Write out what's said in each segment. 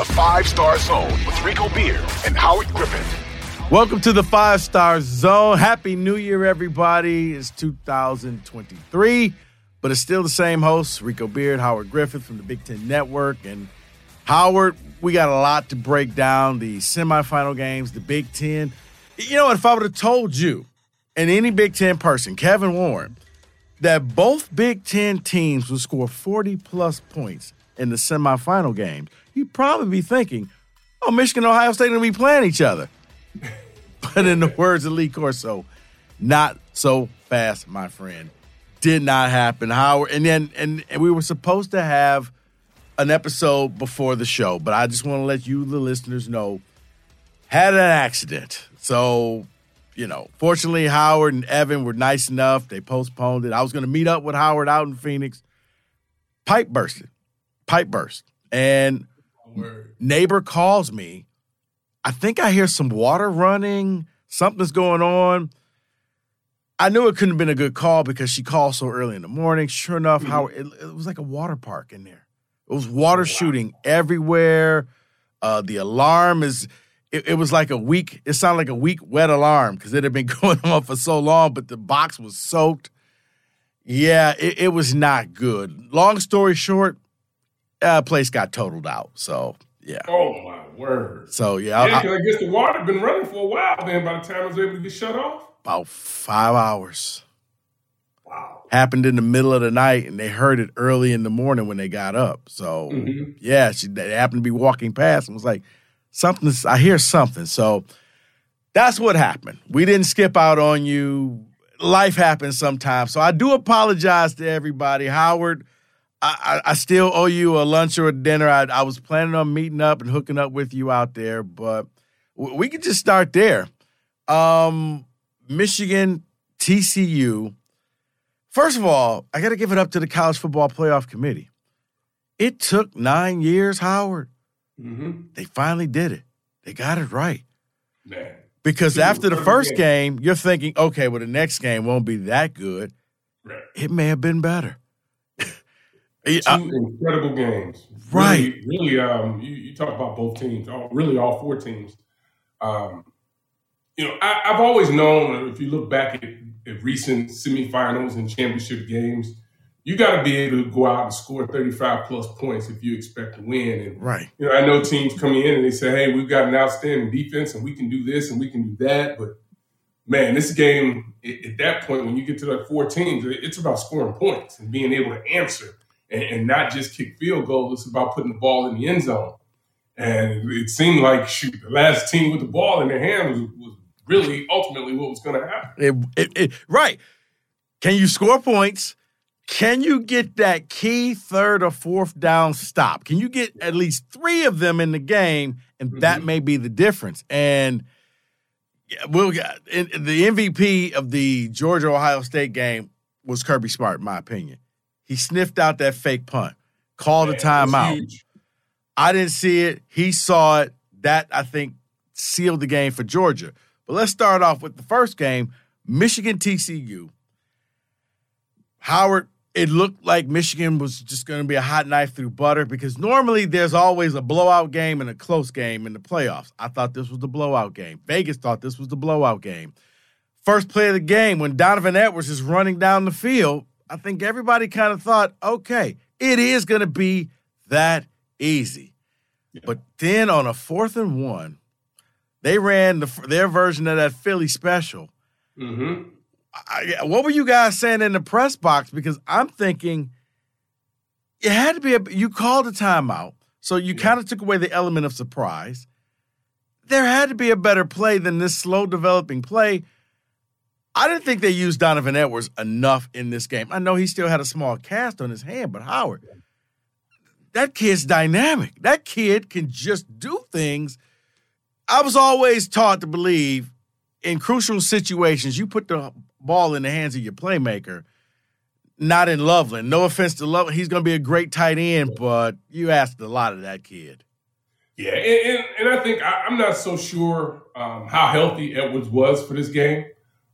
the Five Star Zone with Rico Beard and Howard Griffith. Welcome to the Five Star Zone. Happy New Year, everybody. It's 2023, but it's still the same hosts, Rico Beard, Howard Griffith from the Big Ten Network. And Howard, we got a lot to break down the semifinal games, the Big Ten. You know what? If I would have told you and any Big Ten person, Kevin Warren, that both Big Ten teams would score 40 plus points in the semifinal games, you'd probably be thinking, oh, Michigan and Ohio State are going to be playing each other. but in the words of Lee Corso, not so fast, my friend. Did not happen. Howard, and then and, and we were supposed to have an episode before the show, but I just want to let you, the listeners, know had an accident. So, you know, fortunately, Howard and Evan were nice enough. They postponed it. I was going to meet up with Howard out in Phoenix. Pipe bursted. Pipe burst. And neighbor calls me. I think I hear some water running. Something's going on. I knew it couldn't have been a good call because she called so early in the morning. Sure enough, mm-hmm. It, it was like a water park in there. It was water oh, wow. shooting everywhere. Uh, the alarm is. It, it, was like a week. It sounded like a week wet alarm because it had been going on for so long, but the box was soaked. Yeah, it, it was not good. Long story short, uh, place got totaled out. So yeah. Oh my word. So yeah, yeah I, I, guess the water been running for a while. Then by the time I was able to get shut off, about five hours. Wow. Happened in the middle of the night, and they heard it early in the morning when they got up. So mm-hmm. yeah, she they happened to be walking past and was like, "Something." I hear something. So that's what happened. We didn't skip out on you. Life happens sometimes. So I do apologize to everybody. Howard, I, I, still owe you a lunch or a dinner. I, I was planning on meeting up and hooking up with you out there, but we could just start there. Um, Michigan, TCU. First of all, I got to give it up to the College Football Playoff Committee. It took nine years, Howard. Mm-hmm. They finally did it. They got it right. Man. Because after the first game. game, you're thinking, okay, well, the next game won't be that good. Right. It may have been better. Two incredible games. Right. Really, really um, you, you, talk about both teams, all, really all four teams. Um, you know, I, have always known, if you look back at, at recent semifinals and championship games, you got to be able to go out and score 35 plus points if you expect to win. And, right. You know, I know teams coming in and they say, hey, we've got an outstanding defense and we can do this and we can do that. But man, this game, at that point, when you get to like four teams, it's about scoring points and being able to answer and, and not just kick field goals. It's about putting the ball in the end zone. And it seemed like shoot, the last team with the ball in their hands was, was really ultimately what was going to happen. It, it, it, right. Can you score points? Can you get that key third or fourth down stop? Can you get at least three of them in the game? And mm-hmm. that may be the difference. And yeah, we'll, the MVP of the Georgia Ohio State game was Kirby Smart, in my opinion. He sniffed out that fake punt, called Man, a timeout. I didn't see it. He saw it. That, I think, sealed the game for Georgia. But let's start off with the first game Michigan TCU. Howard, it looked like Michigan was just going to be a hot knife through butter because normally there's always a blowout game and a close game in the playoffs. I thought this was the blowout game. Vegas thought this was the blowout game. First play of the game, when Donovan Edwards is running down the field, I think everybody kind of thought, okay, it is going to be that easy. Yeah. But then on a fourth and one, they ran the, their version of that Philly special. Mm-hmm. I, what were you guys saying in the press box? Because I'm thinking it had to be a, you called a timeout, so you yeah. kind of took away the element of surprise. There had to be a better play than this slow developing play I didn't think they used Donovan Edwards enough in this game. I know he still had a small cast on his hand, but Howard, that kid's dynamic. That kid can just do things. I was always taught to believe in crucial situations, you put the ball in the hands of your playmaker, not in Loveland. No offense to Loveland. He's going to be a great tight end, but you asked a lot of that kid. Yeah, and, and, and I think I, am not so sure um, how healthy Edwards was for this game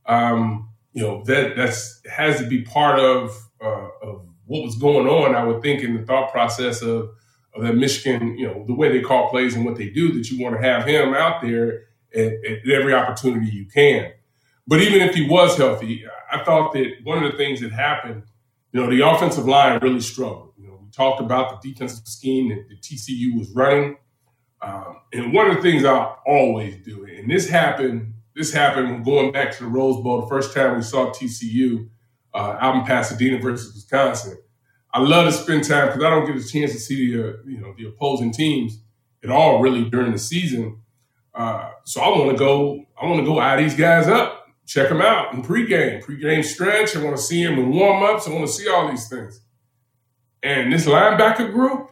um, you know that that's has to be part of uh, of what was going on. I would think in the thought process of of that Michigan, you know, the way they call plays and what they do, that you want to have him out there at, at every opportunity you can. But even if he was healthy, I thought that one of the things that happened, you know, the offensive line really struggled. You know, we talked about the defensive scheme that the TCU was running. Um, and one of the things I always do, and this happened, this happened going back to the Rose Bowl, the first time we saw TCU uh, out in Pasadena versus Wisconsin. I love to spend time because I don't get a chance to see the uh, you know the opposing teams at all really during the season. Uh, so I want to go. I want to go eye these guys up, check them out in pregame, pregame stretch. I want to see them in warm ups. I want to see all these things. And this linebacker group,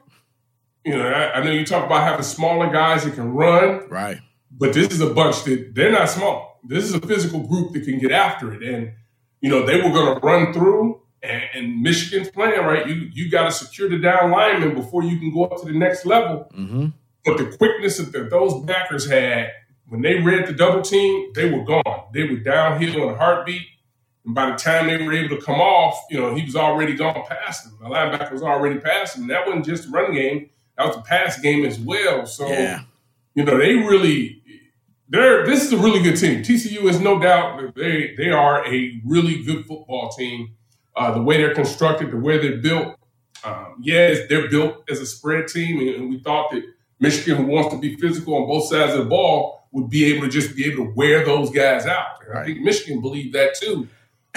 you know, I, I know you talk about having smaller guys that can run, right? But this is a bunch that they're not small. This is a physical group that can get after it, and you know they were going to run through and, and Michigan's playing right. You you got to secure the down lineman before you can go up to the next level. Mm-hmm. But the quickness that those backers had when they read the double team, they were gone. They were downhill in a heartbeat. And by the time they were able to come off, you know, he was already gone past them. The linebacker was already past him. That wasn't just a run game; that was a pass game as well. So, yeah. you know, they really they're this is a really good team. TCU is no doubt they they are a really good football team uh, the way they're constructed, the way they're built. Um, yes, they're built as a spread team, and, we thought that Michigan, who wants to be physical on both sides of the ball, would be able to just be able to wear those guys out. Right. I think Michigan believed that too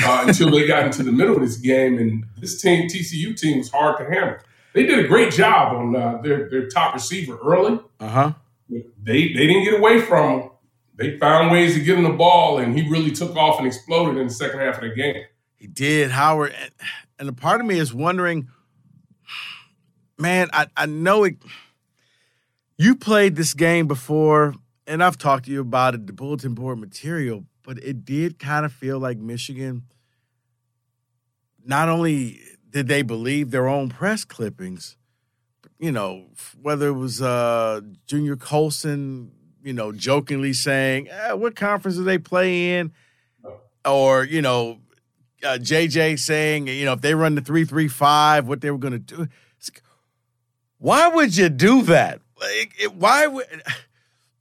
uh, until they got into the middle of this game, and this team, TCU team, was hard to handle. They did a great job on uh, their their top receiver early. Uh huh. They they didn't get away from him. They found ways to get him the ball, and he really took off and exploded in the second half of the game. He did, Howard. And, a part of me is wondering, man, I, I know it. You played this game before, and I've talked to you about it, the bulletin board material, but it did kind of feel like Michigan. Not only did they believe their own press clippings, you know, whether it was uh, Junior Colson, you know, jokingly saying, eh, "What conference do they play in?" or you know, uh, JJ saying, you know, if they run the three three five, what they were going to do. Why would you do that? Like, it, why would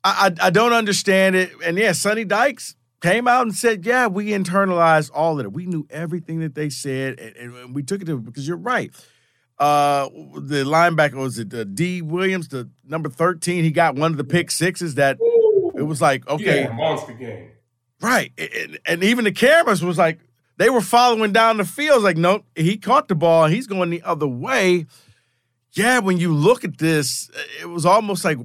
I, I? I don't understand it. And yeah, Sonny Dykes came out and said, "Yeah, we internalized all of it. We knew everything that they said, and, and we took it to because you're right." Uh, the linebacker was it uh, D Williams, the number thirteen. He got one of the pick sixes that it was like okay, yeah, monster game, right? And, and even the cameras was like, they were following down the field. Like, nope, he caught the ball. He's going the other way. Yeah, when you look at this, it was almost like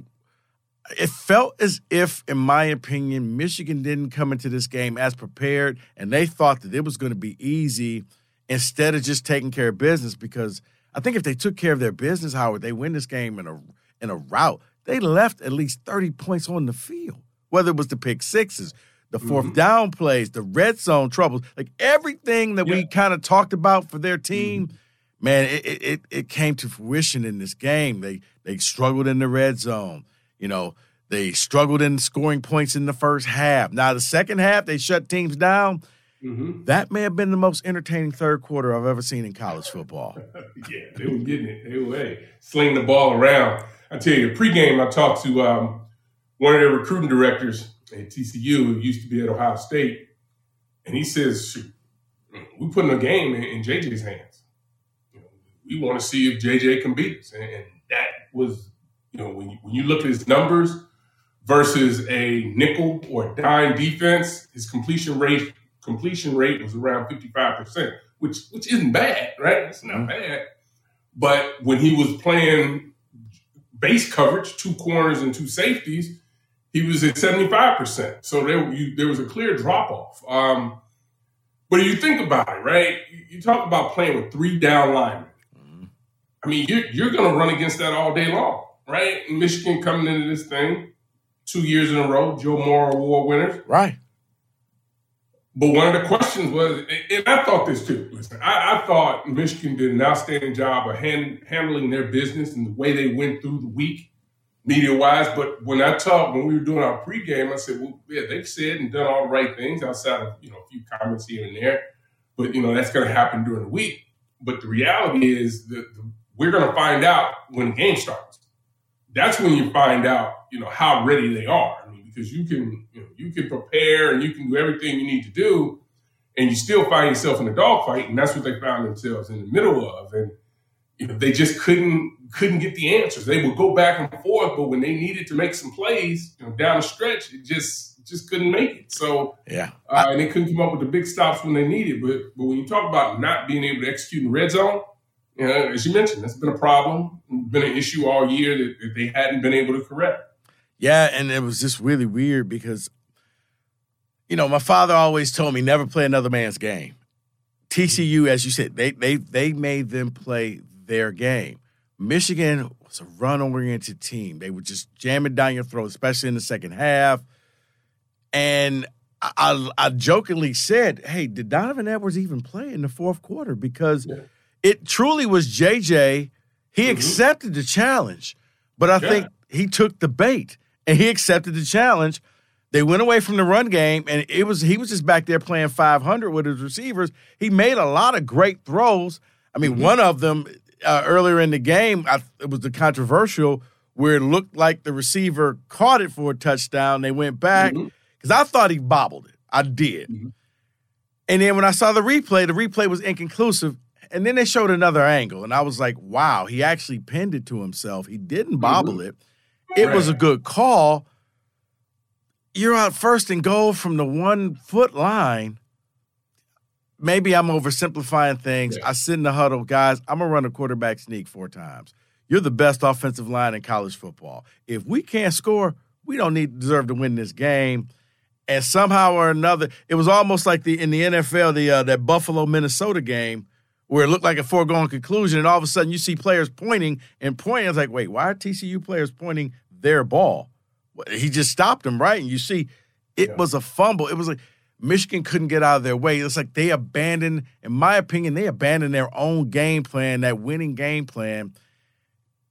it felt as if, in my opinion, Michigan didn't come into this game as prepared, and they thought that it was going to be easy instead of just taking care of business. Because I think if they took care of their business, Howard, they win this game in a in a rout. They left at least thirty points on the field, whether it was the pick sixes, the 4th mm-hmm. down plays, the red zone troubles, like everything that yeah. we kind of talked about for their team. Mm-hmm. Man, it, it it came to fruition in this game. They they struggled in the red zone. You know, they struggled in scoring points in the first half. Now the second half, they shut teams down. Mm-hmm. That may have been the most entertaining third quarter I've ever seen in college football. yeah, they were getting it. They were hey, slinging the ball around. I tell you, pregame, I talked to um, one of their recruiting directors at TCU, who used to be at Ohio State, and he says, "We're putting a game in, in JJ's hands. You know, we want to see if JJ can beat us." And, and that was, you know, when you, when you look at his numbers versus a nickel or dime defense, his completion rate completion rate was around fifty five percent, which which isn't bad, right? It's not mm-hmm. bad. But when he was playing base coverage, two corners and two safeties, he was at 75%. So there, you, there was a clear drop off. Um, but you think about it, right? You, talk about playing with three down linemen. Mm-hmm. I mean, you're, you're going to run against that all day long, right? Michigan coming into this thing two years in a row, Joe Moore Award winners. Right. But one of the questions was, and I thought this too. Listen, I, I thought Michigan did an outstanding job of hand, handling their business and the way they went through the week media wise. But when I talked, when we were doing our pregame, I said, well, yeah, they've said and done all the right things outside of, you know, a few comments here and there. But, you know, that's going to happen during the week. But the reality is that the, we're going to find out when the game starts. That's when you find out, you know, how ready they are. Because you can, you know, you can prepare and you can do everything you need to do, and you still find yourself in a dogfight, and that's what they found themselves in the middle of. And you know, they just couldn't couldn't get the answers. They would go back and forth, but when they needed to make some plays, you know, down the stretch, it just just couldn't make it. So yeah, uh, and they couldn't come up with the big stops when they needed. But but when you talk about not being able to execute in red zone, you know, as you mentioned, that's been a problem, been an issue all year that, that they hadn't been able to correct. Yeah, and it was just really weird because, you know, my father always told me never play another man's game. TCU, as you said, they they they made them play their game. Michigan was a run oriented team. They would just jam it down your throat, especially in the second half. And I, I, jokingly said, hey, did Donovan Edwards even play in the fourth quarter? Because yeah. it truly was JJ. He mm-hmm. accepted the challenge, but I yeah. think he took the bait and he accepted the challenge. They went away from the run game, and it was he was just back there playing 500 with his receivers. He made a lot of great throws. I mean, mm-hmm. one of them uh, earlier in the game, I, it was the controversial where it looked like the receiver caught it for a touchdown. They went back because mm-hmm. I thought he bobbled it. I did. Mm-hmm. And then when I saw the replay, the replay was inconclusive. And then they showed another angle, and I was like, "Wow, he actually pinned it to himself. He didn't bobble mm-hmm. it. It right. was a good call. You're out first and goal from the one foot line." maybe I'm oversimplifying things. Yeah. I sit in the huddle, guys. I'm gonna run a quarterback sneak four times. You're the best offensive line in college football. If we can't score, we don't need to deserve to win this game. And somehow or another, it was almost like the in the NFL, the uh, that Buffalo Minnesota game where it looked like a foregone conclusion, and all of a sudden you see players pointing and pointing. It's like, wait, why are TCU players pointing their ball? He just stopped them, right? And you see, it yeah. was a fumble. It was like Michigan couldn't get out of their way. It's like they abandoned, in my opinion, they abandoned their own game plan, that winning game plan.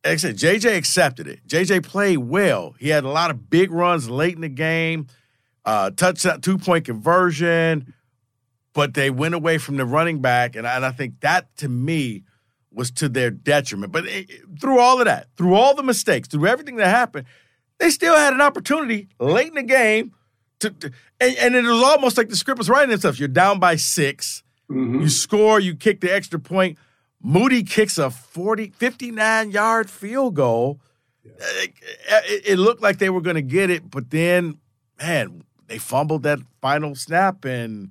Said, JJ accepted it. JJ played well. He had a lot of big runs late in the game, uh, touchdown, two point conversion, but they went away from the running back, and I, and I think that to me was to their detriment. But it, through all of that, through all the mistakes, through everything that happened, they still had an opportunity late in the game to, to and, and, it was almost like the script was writing itself. You're down by 6 mm-hmm. You score, you kick the extra point. Moody kicks a 40, 59 yard field goal. Yeah. It, it, it, looked like they were going to get it, but then, man, they fumbled that final snap and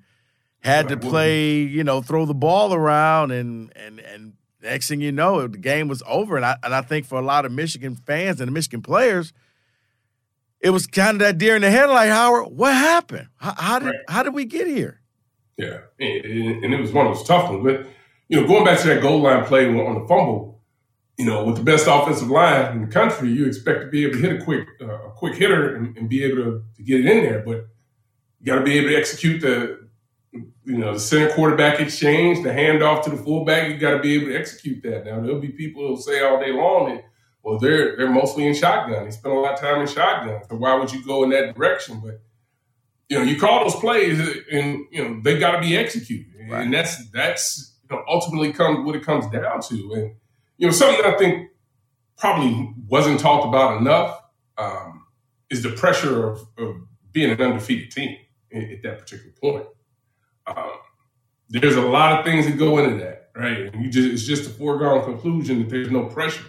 had to play, you know, throw the ball around, and and and next thing you know, the game was over. And I and I think for a lot of Michigan fans and the Michigan players, it was kind of that deer in the headlight. Howard, what happened? How, how did right. how did we get here? Yeah, and, and, it was one of those tough ones. But you know, going back to that goal line play on the fumble, you know, with the best offensive line in the country, you expect to be able to hit a quick uh, a quick hitter and, and, be able to, to get it in there. But you got to be able to execute the you know the center quarterback exchange, the handoff to the fullback. You got to be able to execute that. Now there'll be people who'll say all day long that well, they're they're mostly in shotgun. They spend a lot of time in shotgun. So why would you go in that direction? But you know, you call those plays, and you know they got to be executed, right. and that's that's you know, ultimately comes what it comes down to. And you know, something that I think probably wasn't talked about enough um, is the pressure of, of, being an undefeated team at, at that particular point. Um, there's a lot of things that go into that, right? And you just it's just a foregone conclusion that there's no pressure.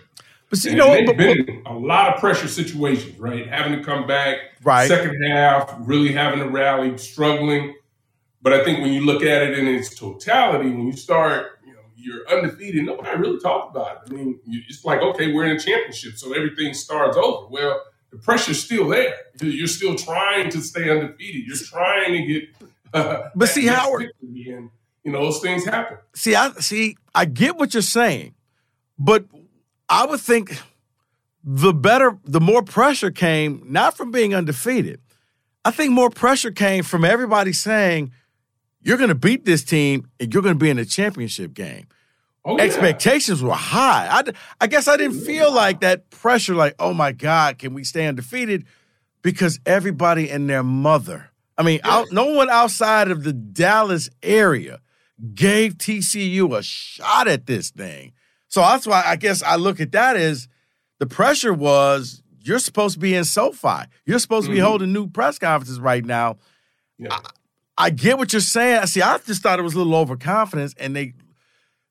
But see, you know, they've been a lot of pressure situations, right? Having to come back, right? Second half, really having to rally, struggling. But I think when you look at it in its totality, when you start, you know, you're undefeated. Nobody really talked about it. I mean, it's like, okay, we're in a championship, so everything starts over. Well, the pressure's still there. You're still trying to stay undefeated. You're trying to get. Uh, but see, Howard, and, you know, those things happen. See, I see. I get what you're saying, but I would think the better, the more pressure came not from being undefeated. I think more pressure came from everybody saying, you're going to beat this team and you're going to be in a championship game. Oh, yeah. Expectations were high. I, I guess I didn't feel like that pressure, like, oh my God, can we stay undefeated? Because everybody and their mother, I mean, out, no one outside of the Dallas area gave TCU a shot at this thing. So that's why I guess I look at that as the pressure was you're supposed to be in SoFi. You're supposed to be Mhm. holding new press conferences right now. Yeah. I get what you're saying. See, I just thought it was a little overconfidence, and they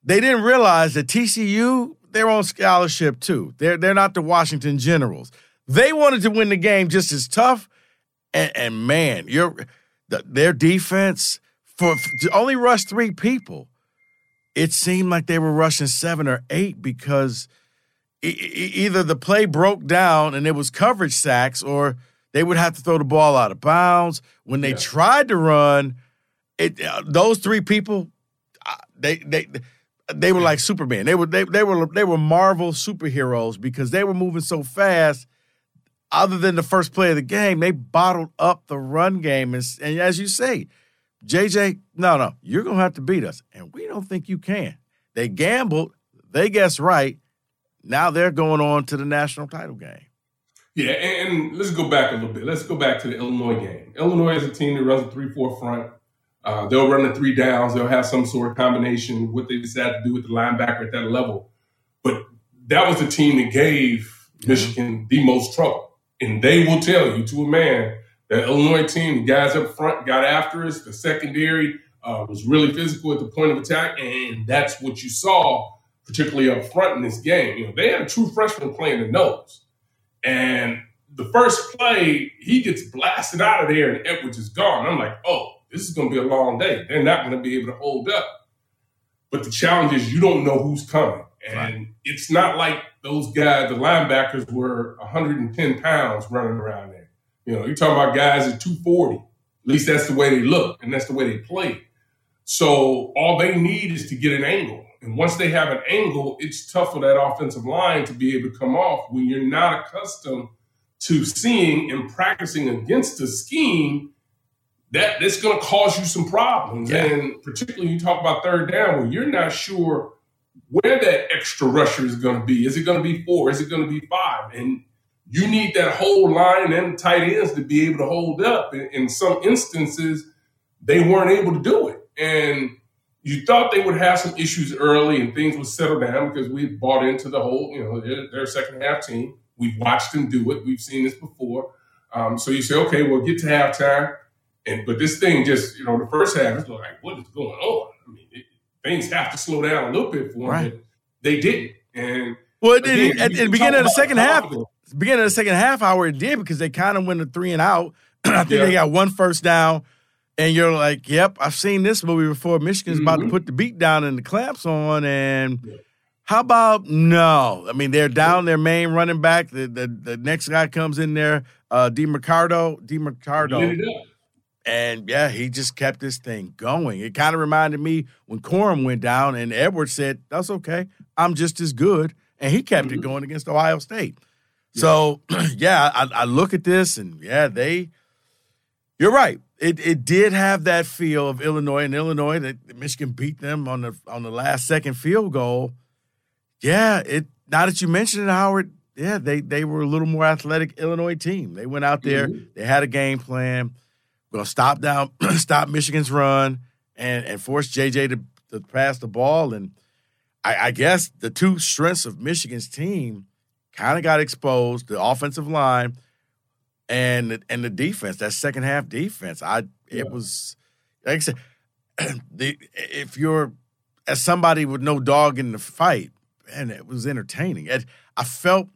they didn't realize that TCU they're on scholarship too. They're they're not the Washington Generals. They wanted to win the game just as tough, and, and man, your the, their defense for, for only rush three people. It seemed like they were rushing seven or eight because e- e- either the play broke down and it was coverage sacks, or they would have to throw the ball out of bounds. When they Yeah. tried to run, it uh, those three people, uh, they they they were like Superman. They were they they were they were Marvel superheroes because they were moving so fast. Other than the first play of the game, they bottled up the run game, and, and as you say, JJ, no, no, you're gonna have to beat us, and we don't think you can. They gambled, they guessed right. Now they're going on to the national title game. Yeah, and, and let's go back a little bit. Let's go back to the Illinois game. Illinois is a team that runs a three-four front. Uh, they'll run the three downs. They'll have some sort of combination what they decide to do with the linebacker at that level. But that was the team that gave Michigan the most trouble, and they will tell you to a man that Illinois team, the guys up front got after us. The secondary uh, was really physical at the point of attack, and that's what you saw, particularly up front in this game. You know, they had a true freshman playing the nose. And the first play, he gets blasted out of there and Edwards is gone. I'm like, oh, this is going to be a long day. They're not going to be able to hold up. But the challenge is you don't know who's coming. And Right. it's not like those guys, the linebackers were 110 pounds running around there. You know, you're talking about guys at 240. At least that's the way they look and that's the way they play. So all they need is to get an angle. And once they have an angle, it's tough for that offensive line to be able to come off when you're not accustomed to seeing and practicing against a scheme that that's going to cause you some problems. Yeah. And particularly you talk about third down where you're not sure where that extra rusher is going to be. Is it going to be four? Is it going to be five? And you need that whole line and tight ends to be able to hold up. In, in some instances, they weren't able to do it. And you thought they would have some issues early and things would settle down because we bought into the whole, you know, they're a second half team. We've watched them do it. We've seen this before. Um, so you say, okay, well, get to halftime. And but this thing just, you know, the first half is like, what is going on? I mean, it, things have to slow down a little bit for them. Right. They didn't. And Well, it, again, at, the beginning of the second half, beginning of the second half hour, it did because they kind of went a three and out. I think Yeah. they got one first down, and you're like, "Yep, I've seen this movie before." Michigan's about to Mhm. put the beat down and the clamps on, and Yeah. how about no? I mean, they're down their main running back. The the, the next guy comes in there, uh, Demercado, Demercado, Lit it up. And yeah, he just kept this thing going. It kind of reminded me when Corum went down and Edwards said, That's okay. I'm just as good. And he kept it Mhm. going against Ohio State. So, yeah, I, I look at this and yeah, they, you're right. It, it did have that feel of Illinois and Illinois that Michigan beat them on the on the last second field goal. Yeah, it now that you mentioned it, Howard, yeah, they they were a little more athletic Illinois team. They went out there, Mhm. they had a game plan. We're gonna stop down, stop Michigan's run, and and force JJ to, to pass the ball. And I, I guess the two strengths of Michigan's team kind of got exposed: the offensive line and the- and the defense. That second half defense. I Yeah. it was like I said, the if you're as somebody with no dog in the fight, man, it was entertaining. And I felt.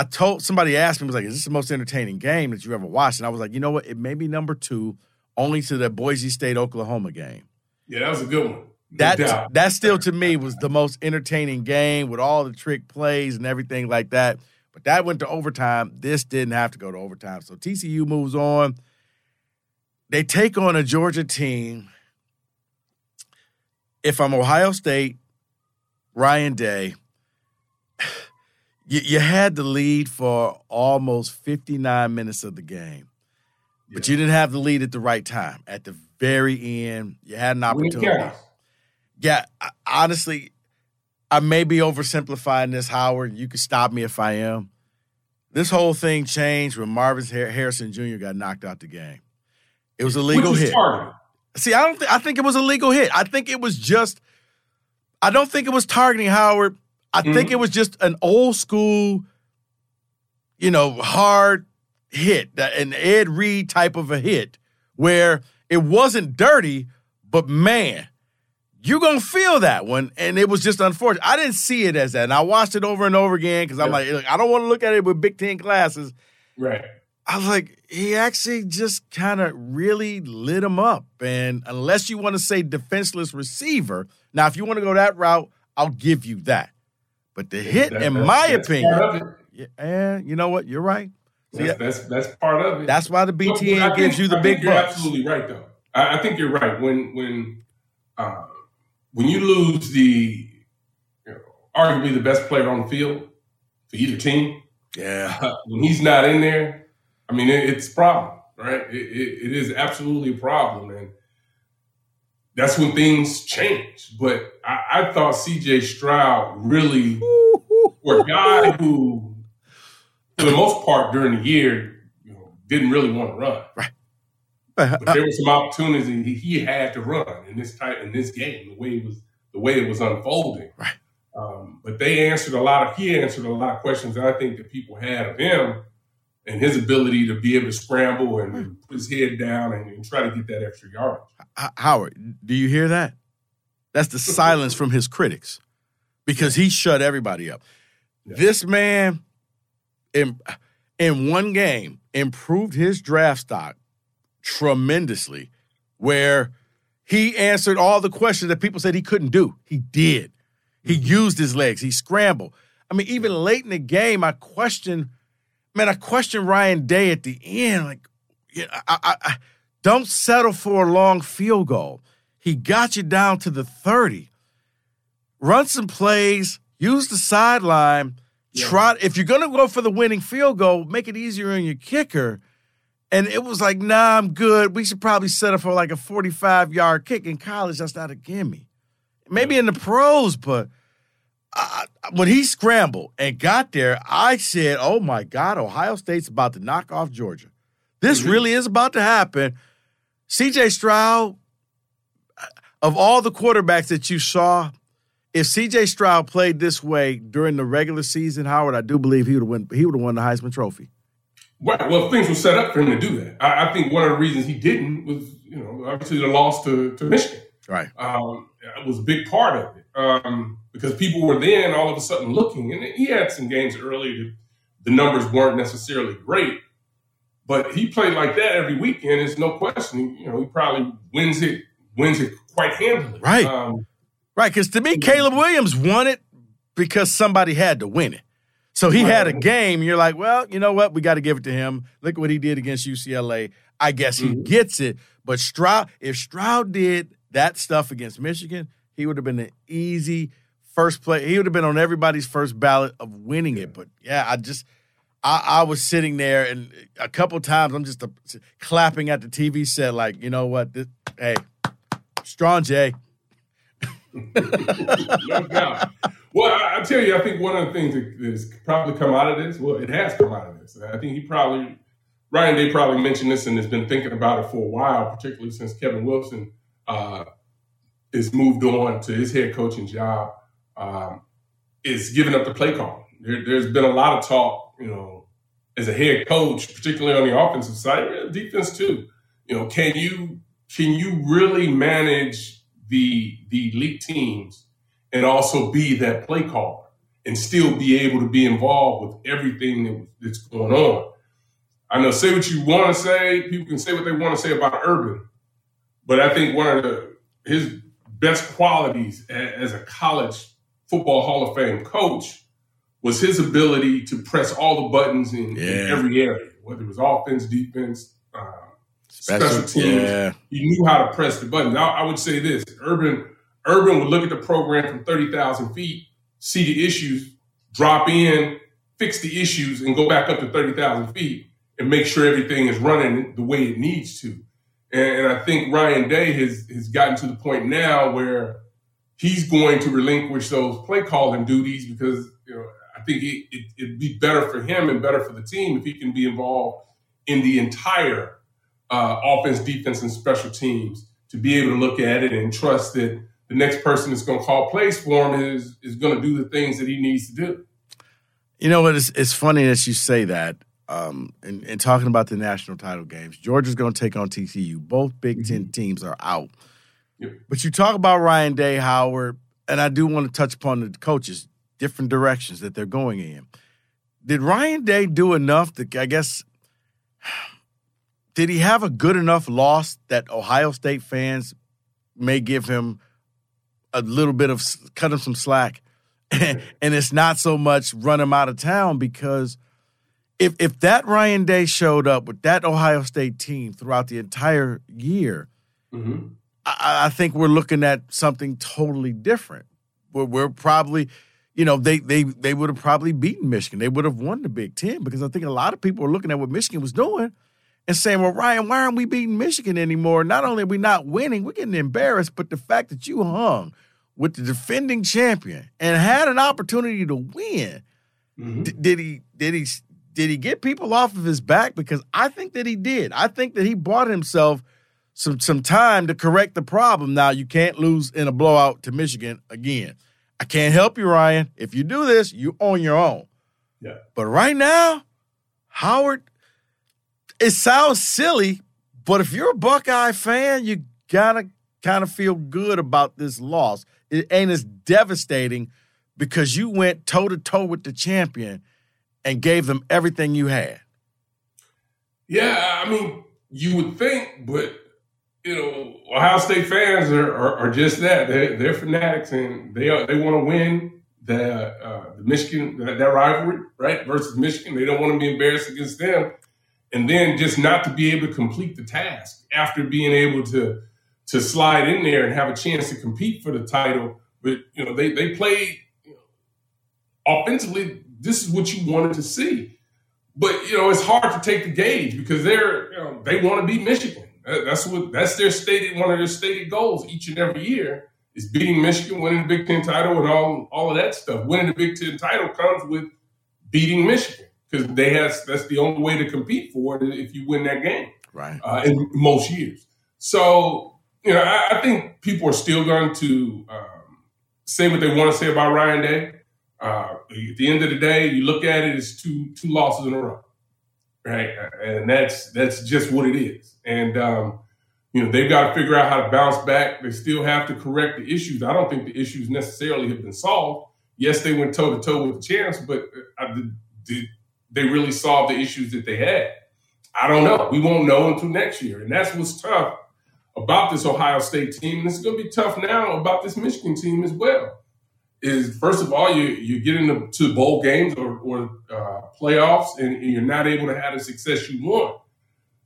I told somebody asked me was like, "Is this the most entertaining game that you ever watched?" And I was like, "You know what? It may be number two, only to the Boise State Oklahoma game. Yeah, that was a good one. No That doubt. that still to me was the most entertaining game with all the trick plays and everything like that. But that went to overtime. This didn't have to go to overtime. So TCU moves on. They take on a Georgia team. If I'm Ohio State, Ryan Day, you, you had the lead for almost 59 minutes of the game. But Yeah. you didn't have the lead at the right time. At the very end, you had an opportunity. Yeah, I- honestly, I may be oversimplifying this, Howard. You can stop me if I am. This whole thing changed when Marvin Harrison Jr. got knocked out the game. It was a legal hit. targeted. See, I don't. Th- I think it was a legal hit. I think it was just. I don't think it was targeting Howard. I mm-hmm. think it was just an old school, you know, hard hit, an Ed Reed type of a hit where it wasn't dirty, but man, you're gonna feel that one. And it was just unfortunate. I didn't see it as that. And I watched it over and over again because I'm yeah. like, I don't want to look at it with Big Ten glasses. Right. I was like, he actually just kind of really lit him up. And unless you want to say defenseless receiver, now if you want to go that route, I'll give you that. But the hit, that, in my opinion, yeah, you know what? You're right. See, that's, that's, that's part of it. That's why the BTN gives you the I big You're bucks. absolutely right, though. I, I, think you're right. When when uh, when you lose the you know, arguably the best player on the field for either team, yeah, uh, when he's not in there, I mean it, it's a problem, right? It, it, it is absolutely a problem, and that's when things change. But I, I thought C.J. Stroud really, for a guy who, for the most part during the year, you know, didn't really want to run, right but there were some opportunities and he had to run in this type in this game, the way it was the way it was unfolding. Right. Um, but they answered a lot of he answered a lot of questions that I think that people had of him and his ability to be able to scramble and, and put his head down and, and, try to get that extra yardage. Howard, do you hear that? That's the silence from his critics because he shut everybody up. Yeah. This man in in one game improved his draft stock tremendously, where he answered all the questions that people said he couldn't do. He did. He mm-hmm. used his legs. He scrambled. I mean, even late in the game, I questioned, man, I questioned Ryan Day at the end. Like, yeah, I, I, I don't settle for a long field goal. He got you down to the 30. Run some plays, use the sideline. Yeah. Try if you're gonna go for the winning field goal, make it easier on your kicker. And it was like, nah, I'm good. We should probably settle for like a 45 yard kick in college. That's not a gimme. Maybe in the pros, but I, when he scrambled and got there, I said, oh my God, Ohio State's about to knock off Georgia. This mm-hmm. really is about to happen. CJ Stroud, of all the quarterbacks that you saw, if CJ Stroud played this way during the regular season, Howard, I do believe he would have won. He would have won the Heisman Trophy. Right. Well, things were set up for him to do that. I, I, think one of the reasons he didn't was, you know, obviously the loss to, to Michigan. Right. Um, it was a big part of it um, because people were then all of a sudden looking, and he had some games earlier. The numbers weren't necessarily great, but he played like that every weekend. It's no question. You know, he probably wins it, wins it quite handily. Right. Um, right. Because to me, Caleb Williams won it because somebody had to win it. So he had a game. You're like, well, you know what? We got to give it to him. Look at what he did against UCLA. I guess he mm-hmm. gets it. But Stroud, if Stroud did that stuff against Michigan, he would have been an easy first play. He would have been on everybody's first ballot of winning it. But yeah, I just. I, I, was sitting there, and a couple times I'm just a, clapping at the TV set, like, you know what? This, hey, strong J. no doubt. Well, I, I, tell you, I think one of the things that has probably come out of this, well, it has come out of this. I think he probably, Ryan Day probably mentioned this and has been thinking about it for a while, particularly since Kevin Wilson uh, is moved on to his head coaching job, um, is giving up the play call. There, has been a lot of talk, you know, as a head coach, particularly on the offensive side, defense too. You know, can you can you really manage the the elite teams? and also be that play caller and still be able to be involved with everything that's going on. I know, say what you want to say. People can say what they want to say about Urban, but I think one of the his best qualities as a college football Hall of Fame coach was his ability to press all the buttons in, yeah. in every area, whether it was offense, defense, uh, special, special, teams. Yeah. He knew how to press the buttons. I, I would say this: Urban Urban would look at the program from 30,000 feet, see the issues, drop in, fix the issues, and go back up to 30,000 feet and make sure everything is running the way it needs to. And, and, I think Ryan Day has, has gotten to the point now where he's going to relinquish those play calling duties because you know, I think it, it, it'd be better for him and better for the team if he can be involved in the entire uh, offense, defense, and special teams to be able to look at it and trust that the next person that's going to call plays for him is is going to do the things that he needs to do. You know what? It's, it's funny that you say that. Um, and, and, talking about the national title games, Georgia's going to take on TCU. Both Big mm-hmm. Ten teams are out. Yep. But you talk about Ryan Day, Howard, and I do want to touch upon the coaches, different directions that they're going in. Did Ryan Day do enough to, I guess, did he have a good enough loss that Ohio State fans may give him a little bit of cut him some slack? and it's not so much run him out of town because if if that Ryan Day showed up with that Ohio State team throughout the entire year, mm-hmm. I, I, think we're looking at something totally different. We're, we're probably, you know, they they they would have probably beaten Michigan. They would have won the Big Ten because I think a lot of people are looking at what Michigan was doing and saying, "Well, Ryan, why aren't we beating Michigan anymore? Not only are we not winning, we're getting embarrassed, but the fact that you hung." with the defending champion and had an opportunity to win. Mm-hmm. D- did he did he did he get people off of his back? Because I think that he did. I think that he bought himself some some time to correct the problem. Now you can't lose in a blowout to Michigan again. I can't help you, Ryan. If you do this, you own your own. Yeah. But right now, Howard, it sounds silly, but if you're a Buckeye fan, you gotta kind of feel good about this loss it ain't as devastating because you went toe to toe with the champion and gave them everything you had. Yeah, I mean, you would think, but you know, Ohio State fans are, are, are just that. They're, they're, fanatics and they are, they want to win the, uh, the Michigan that, that rivalry, right, versus Michigan. They don't want to be embarrassed against them, and then just not to be able to complete the task after being able to to slide in there and have a chance to compete for the title. But you know, they they played you know, offensively. This is what you wanted to see. But you know, it's hard to take the gauge because they're you know, they want to beat Michigan. That's what that's their stated one of their stated goals each and every year is beating Michigan, winning the Big Ten title, and all all of that stuff. Winning the Big Ten title comes with beating Michigan because they has that's the only way to compete for it if you win that game. Right. Uh, in most years. So you know, I, I, think people are still going to um, say what they want to say about Ryan Day. Uh, at the end of the day, you look at it as two two losses in a row, right? And that's that's just what it is. And um, you know, they've got to figure out how to bounce back. They still have to correct the issues. I don't think the issues necessarily have been solved. Yes, they went toe to toe with the champs, but uh, did they really solve the issues that they had? I don't know. We won't know until next year, and that's what's tough about this Ohio State team, and it's going to be tough now about this Michigan team as well. Is first of all, you you get into bowl games or, or uh, playoffs, and, and you're not able to have the success you want.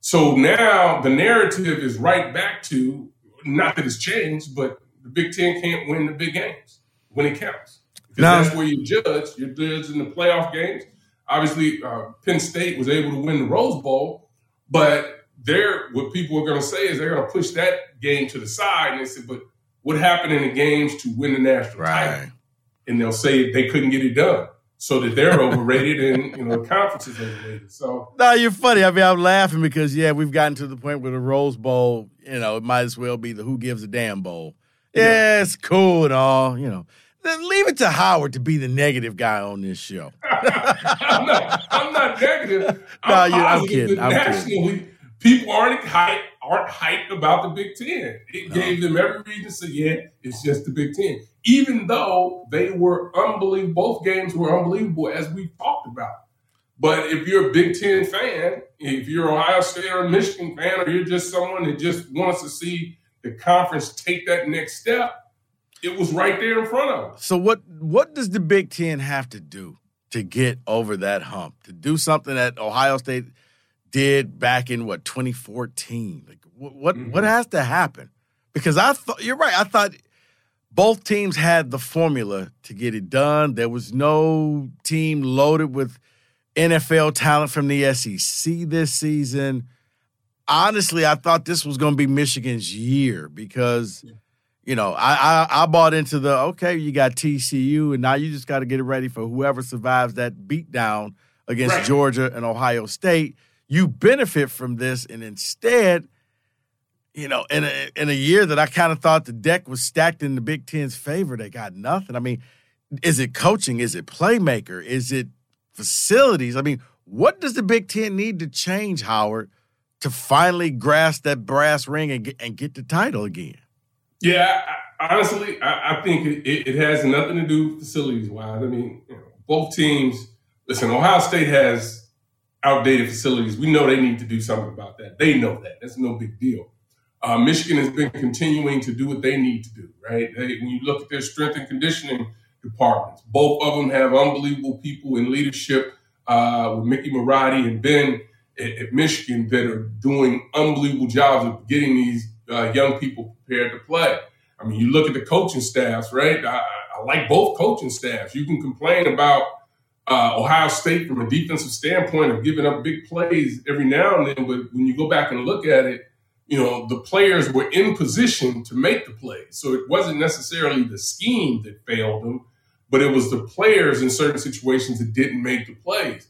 So now the narrative is right back to not that it's changed, but the Big Ten can't win the big games when it counts. Because no. that's where you judge. You're judging the playoff games. Obviously, uh, Penn State was able to win the Rose Bowl, but they're what people are going to say is they're going to push that game to the side and they say, but what happened in the games to win the national right. title? And they'll say they couldn't get it done. So that they're overrated and you know the conference is overrated. So no, you're funny. I mean, I'm laughing because yeah, we've gotten to the point where the Rose Bowl, you know, it might as well be the Who Gives a Damn Bowl. Yeah, yeah it's cool and all, you know. Then leave it to Howard to be the negative guy on this show. I'm, not, I'm not negative. I'm, no, I'm kidding. I'm kidding people aren't hyped, aren't hyped about the Big Ten. It no. gave them every reason to say, yeah, it's just the Big Ten. Even though they were unbelievable, both games were unbelievable, as we talked about. But if you're a Big Ten fan, if you're Ohio State or a Michigan fan, or you're just someone that just wants to see the conference take that next step, it was right there in front of us. So what what does the Big Ten have to do to get over that hump? To do something that Ohio State – did back in what 2014. Like what what, mm-hmm. what has to happen? Because I thought you're right. I thought both teams had the formula to get it done. There was no team loaded with NFL talent from the SEC this season. Honestly, I thought this was going to be Michigan's year because, you know, I, I, I bought into the okay, you got TCU, and now you just got to get it ready for whoever survives that beatdown against right. Georgia and Ohio State you benefit from this, and instead, you know, in a in a year that I kind of thought the deck was stacked in the Big Ten's favor, they got nothing. I mean, is it coaching? Is it playmaker? Is it facilities? I mean, what does the Big Ten need to change, Howard, to finally grasp that brass ring and get, and get the title again? Yeah, honestly, I, I think it, it, has nothing to do with facilities wise. I mean, both teams. Listen, Ohio State has outdated facilities. We know they need to do something about that. They know that. That's no big deal. Uh, Michigan has been continuing to do what they need to do, right? They, when you look at their strength and conditioning departments, both of them have unbelievable people in leadership uh, with Mickey Marotti and Ben at, at, Michigan that are doing unbelievable jobs of getting these uh, young people prepared to play. I mean, you look at the coaching staffs, right? I, I like both coaching staffs. You can complain about uh, Ohio State from a defensive standpoint of giving up big plays every now and then, but when you go back and look at it, you know, the players were in position to make the plays. So it wasn't necessarily the scheme that failed them, but it was the players in certain situations that didn't make the plays.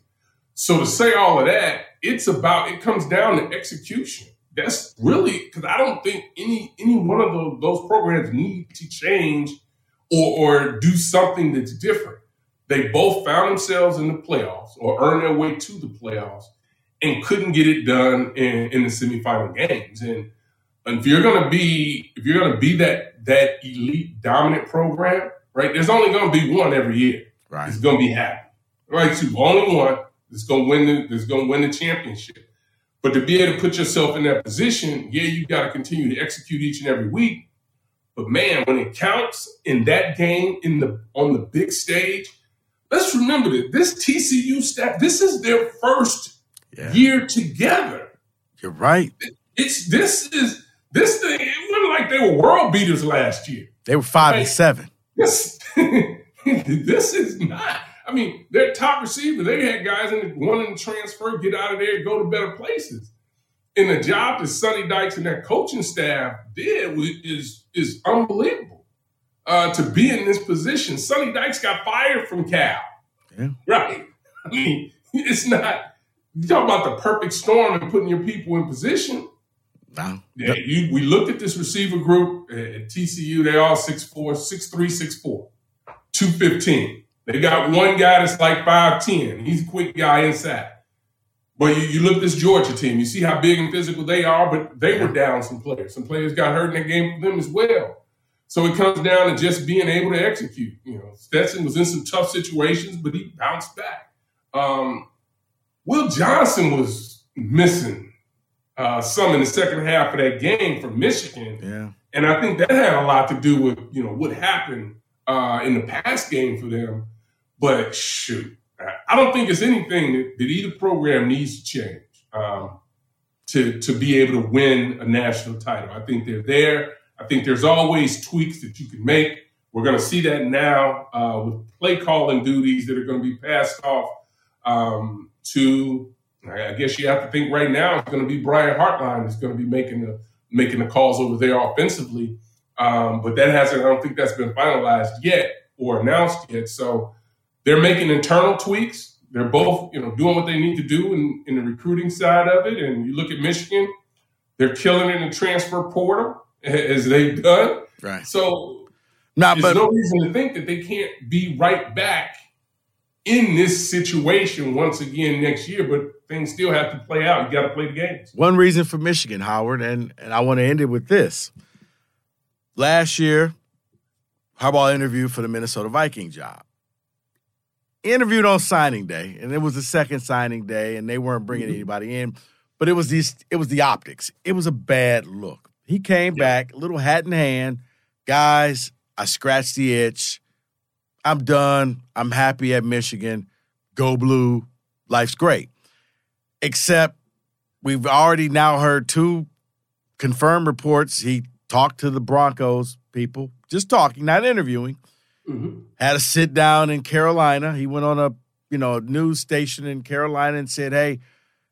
So to say all of that, it's about it comes down to execution. That's really because I don't think any any one of those, those programs need to change or or do something that's different. They both found themselves in the playoffs or earned their way to the playoffs and couldn't get it done in, in the semifinal games. And, and if you're gonna be if you're gonna be that that elite dominant program, right? There's only gonna be one every year. Right. It's gonna be happy. Right? So only one that's gonna win the that's gonna win the championship. But to be able to put yourself in that position, yeah, you got to continue to execute each and every week. But man, when it counts in that game in the on the big stage, let's remember that this TCU staff, this is their first yeah. year together. You're right. It's this is this thing. It wasn't like they were world beaters last year. They were five and seven. This this is not. I mean, their top receiver. They had guys in wanting to transfer, get out of there, go to better places. And the job that Sonny Dykes and that coaching staff did is is unbelievable. Uh, to be in this position, Sonny Dykes got fired from Cal. Yeah. Right. I mean, it's not you talk about the perfect storm and putting your people in position. Wow. Yeah, you, we looked at this receiver group at TCU. They're all 6'4", 6'3", 6'4", 215. They got one guy that's like 5'10". He's a quick guy inside. But you, you look at this Georgia team. You see how big and physical they are, but they were down some players. Some players got hurt in that game for them as well. So it comes down to just being able to execute. You know, Stetson was in some tough situations, but he bounced back. Um, Will Johnson was missing uh, some in the second half of that game for Michigan. Yeah. And I think that had a lot to do with, you know, what happened uh, in the past game for them. But shoot, I don't think it's anything that, that either program needs to change um, to, to be able to win a national title. I think they're there. I think there's always tweaks that you can make. We're going to see that now uh, with play calling duties that are going to be passed off um, to I guess you have to think right now it's going to be Brian Hartline is going to be making the making the calls over there offensively. Um, but that hasn't. I don't think that's been finalized yet or announced yet. So they're making internal tweaks. They're both, you know, doing what they need to do in, in the recruiting side of it. And you look at Michigan, they're killing in the transfer portal as they've done. Right. So Not, there's but, no reason to think that they can't be right back in this situation once again next year, but things still have to play out. You got to play the games. One reason for Michigan, Howard, and, and I want to end it with this. Last year, Harbaugh interviewed for the Minnesota Viking job. Interviewed on signing day, and it was the second signing day, and they weren't bringing mm-hmm. anybody in. But it was these, it was the optics. It was a bad look. He came yeah. back, little hat in hand, guys. I scratched the itch. I'm done. I'm happy at Michigan. Go blue. Life's great. Except we've already now heard two confirmed reports. He talked to the Broncos people, just talking, not interviewing. Mm-hmm. Had a sit down in Carolina. He went on a you know news station in Carolina and said, "Hey,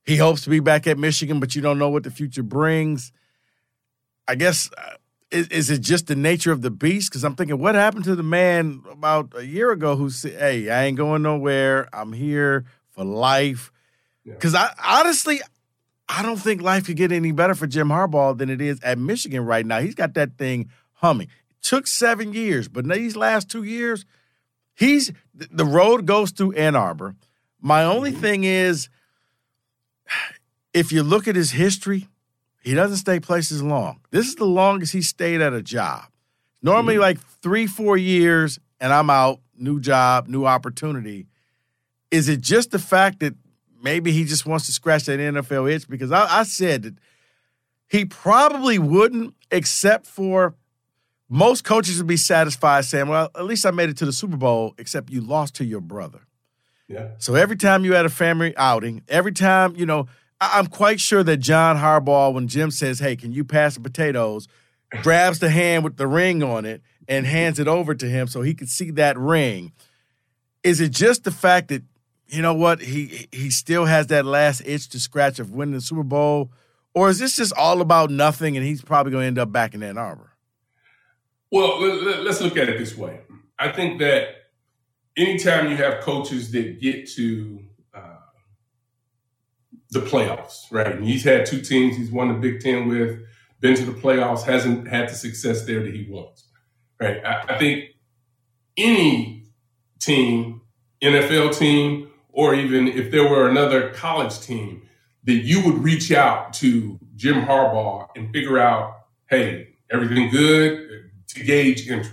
he hopes to be back at Michigan, but you don't know what the future brings." I guess uh, is, is it just the nature of the beast? Because I'm thinking, what happened to the man about a year ago who said, "Hey, I ain't going nowhere. I'm here for life." Because yeah. I honestly, I don't think life could get any better for Jim Harbaugh than it is at Michigan right now. He's got that thing humming. It took seven years, but these last two years, he's the road goes through Ann Arbor. My only mm-hmm. thing is, if you look at his history, he doesn't stay places long. This is the longest he stayed at a job. Normally, mm-hmm. like three, four years, and I'm out, new job, new opportunity. Is it just the fact that maybe he just wants to scratch that NFL itch? Because I, I said that he probably wouldn't, except for most coaches would be satisfied saying, well, at least I made it to the Super Bowl, except you lost to your brother. Yeah. So every time you had a family outing, every time, you know, I'm quite sure that John Harbaugh, when Jim says, hey, can you pass the potatoes, grabs the hand with the ring on it and hands it over to him so he could see that ring. Is it just the fact that, you know what, he he still has that last itch to scratch of winning the Super Bowl? Or is this just all about nothing and he's probably going to end up back in Ann Arbor? Well, let's look at it this way. I think that anytime you have coaches that get to the playoffs, right? And he's had two teams he's won the Big Ten with, been to the playoffs, hasn't had the success there that he wants, right? I, I think any team, NFL team, or even if there were another college team, that you would reach out to Jim Harbaugh and figure out, hey, everything good to gauge interest.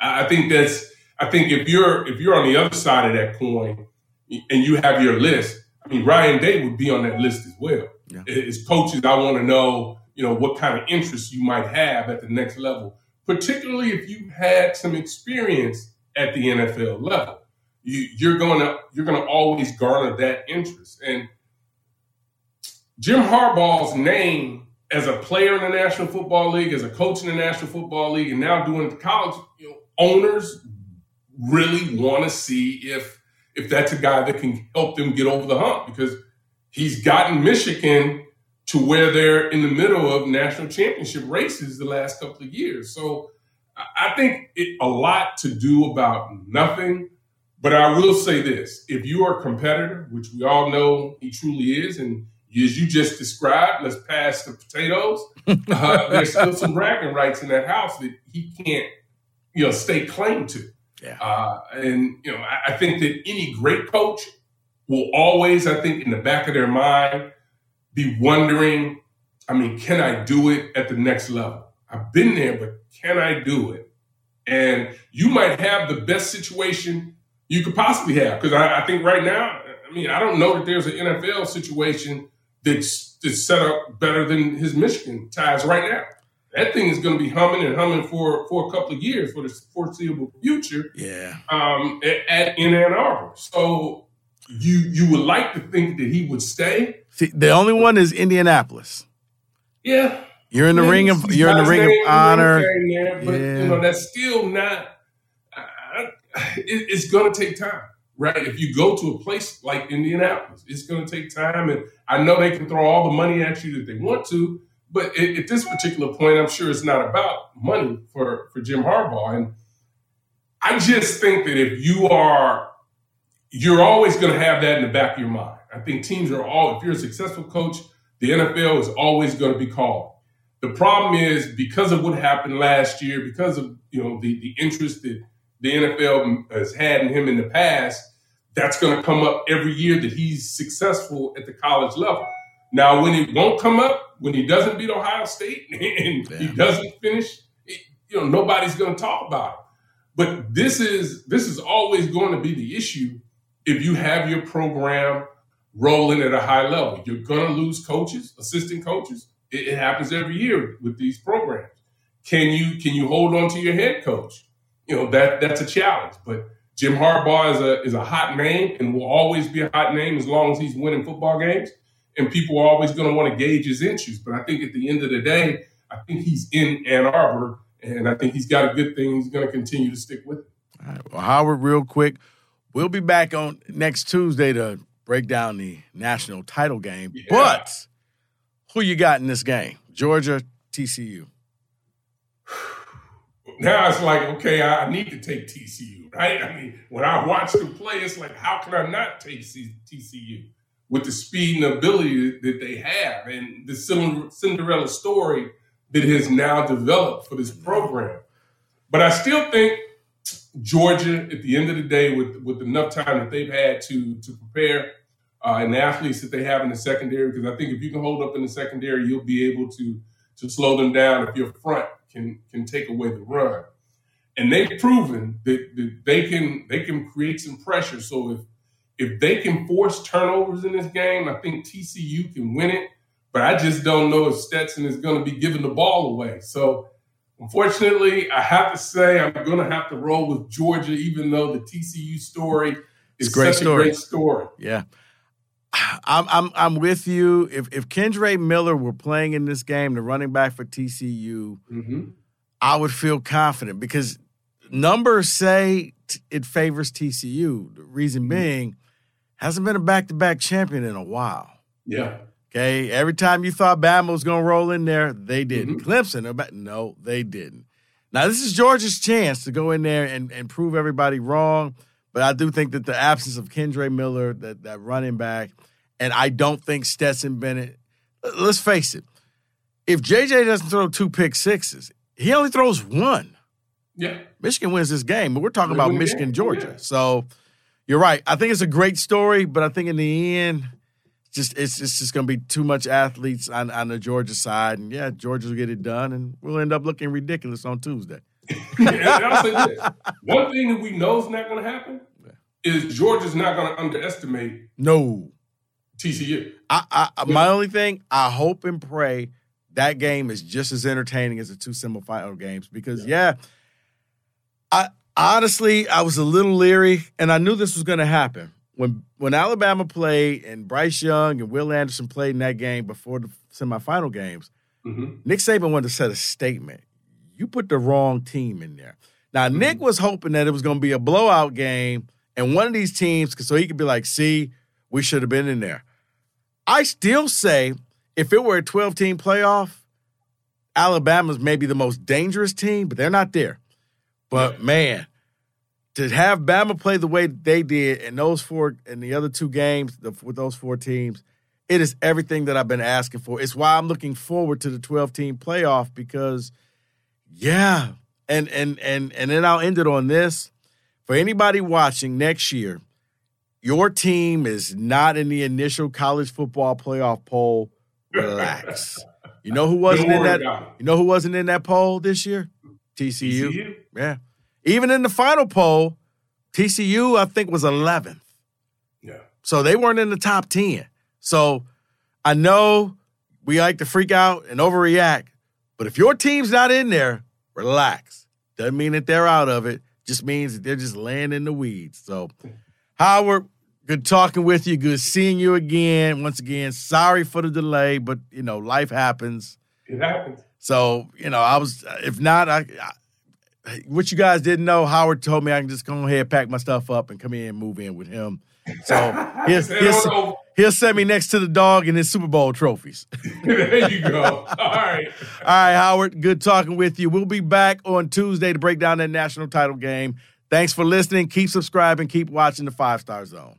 I, I think that's. I think if you're if you're on the other side of that coin and you have your list, I mean, Ryan Day would be on that list as well. Yeah. As coaches, I want to know, you know, what kind of interest you might have at the next level, particularly if you've had some experience at the NFL level. You, you're gonna you're gonna always garner that interest. And Jim Harbaugh's name as a player in the National Football League, as a coach in the National Football League, and now doing college, you know, owners really want to see if if that's a guy that can help them get over the hump because he's gotten Michigan to where they're in the middle of national championship races the last couple of years. So I think it, a lot to do about nothing. But I will say this if you are a competitor, which we all know he truly is, and as you just described, let's pass the potatoes. Uh, there's still some bragging rights in that house that he can't, you know, stake claim to. Yeah. Uh, and, you know, I, I think that any great coach will always, I think, in the back of their mind, be wondering, I mean, can I do it at the next level? I've been there, but can I do it? And you might have the best situation you could possibly have. Because I, I, think right now, I mean, I don't know that there's an NFL situation that's, that's set up better than his Michigan ties right now that thing is going to be humming and humming for for a couple of years for the foreseeable future. Yeah. Um, at, at, in Ann Arbor, so you you would like to think that he would stay. See, the only one is Indianapolis. Yeah. You're in the ring of you're in the ring of honor. There, but yeah. you know that's still not. Uh, it, it's going to take time, right? If you go to a place like Indianapolis, it's going to take time, and I know they can throw all the money at you that they want to but at, at, this particular point, I'm sure it's not about money for, for Jim Harbaugh. And I just think that if you are, you're always going to have that in the back of your mind. I think teams are all, if you're a successful coach, the NFL is always going to be called. The problem is because of what happened last year, because of you know the, the interest that the NFL has had in him in the past, that's going to come up every year that he's successful at the college level. Now, when it won't come up, when he doesn't beat Ohio State and he doesn't finish, you know, nobody's going to talk about it. But this is this is always going to be the issue if you have your program rolling at a high level. You're going to lose coaches, assistant coaches. It, it happens every year with these programs. Can you can you hold on to your head coach? You know that that's a challenge. But Jim Harbaugh is a is a hot name and will always be a hot name as long as he's winning football games and people are always going to want to gauge his interest. But I think at the end of the day, I think he's in Ann Arbor, and I think he's got a good thing. He's going to continue to stick with it. All right. Well, Howard, real quick, we'll be back on next Tuesday to break down the national title game. Yeah. But who you got in this game? Georgia, TCU. Now it's like, okay, I need to take TCU, right? I mean, when I watch them play, it's like, how can I not take TCU? With the speed and ability that they have, and the Cinderella story that has now developed for this program. But I still think Georgia, at the end of the day, with with enough time that they've had to to prepare uh, and the athletes that they have in the secondary, because I think if you can hold up in the secondary, you'll be able to to slow them down if your front can can take away the run. And they've proven that, that they can they can create some pressure. So if if they can force turnovers in this game, I think TCU can win it. But I just don't know if Stetson is going to be giving the ball away. So unfortunately, I have to say I'm going to have to roll with Georgia, even though the TCU story is great such story. a great story. Yeah. I'm I'm I'm with you. If if Kendre Miller were playing in this game, the running back for TCU, Mm-hmm. I would feel confident because numbers say t- it favors TCU. The reason Mhm. being, hasn't been a back to back champion in a while. Yeah. Okay, every time you thought Bama was going to roll in there, they didn't. Mhm. Clemson, no, they didn't. Now this is Georgia's chance to go in there and, and prove everybody wrong. But I do think that the absence of Kendre Miller, that that running back, and I don't think Stetson Bennett. Let's face it, if JJ doesn't throw two pick sixes, he only throws one. Yeah. Michigan wins this game, but we're talking about Michigan, Georgia. yeah. So you're right. I think it's a great story, but I think in the end, it's just it's, it's just going to be too much athletes on, on the Georgia side, and yeah, Georgia will get it done, and we'll end up looking ridiculous on Tuesday. and I'll say this: one thing that we know is not going to happen is Georgia's not going to underestimate No, TCU. I, I my only thing, I hope and pray that game is just as entertaining as the two semifinal games because yeah, I honestly I was a little leery and I knew this was going to happen when when Alabama played and Bryce Young and Will Anderson played in that game before the semifinal games. Mm-hmm. Nick Saban wanted to set a statement. You put the wrong team in there. Now Nick was hoping that it was going to be a blowout game and one of these teams, so he could be like, "See, we should have been in there." I still say if it were a 12 team playoff, Alabama's maybe the most dangerous team, but they're not there. But man, to have Bama play the way they did in those four in the other two games the, with those four teams, it is everything that I've been asking for. It's why I'm looking forward to the 12 team playoff because yeah, and and and and then I'll end it on this. For anybody watching next year, your team is not in the initial college football playoff poll. Relax. You know who wasn't in that? You know who wasn't in that poll this year? TCU. TCU. Yeah. Even in the final poll, TCU I think was 11th. Yeah. So they weren't in the top 10. So I know we like to freak out and overreact, but if your team's not in there, relax. Doesn't mean that they're out of it. Just means that they're just laying in the weeds. So Howard, good talking with you. Good seeing you again. Once again, sorry for the delay, but you know, life happens. It happens. So, you know, I was, if not, I, I, what you guys didn't know, Howard told me I can just go ahead, pack my stuff up, and come in and move in with him. So he'll, he'll, he'll set me next to the dog and his Super Bowl trophies. there you go. All right. All right, Howard, good talking with you. We'll be back on Tuesday to break down that national title game. Thanks for listening. Keep subscribing. Keep watching the Five Star Zone.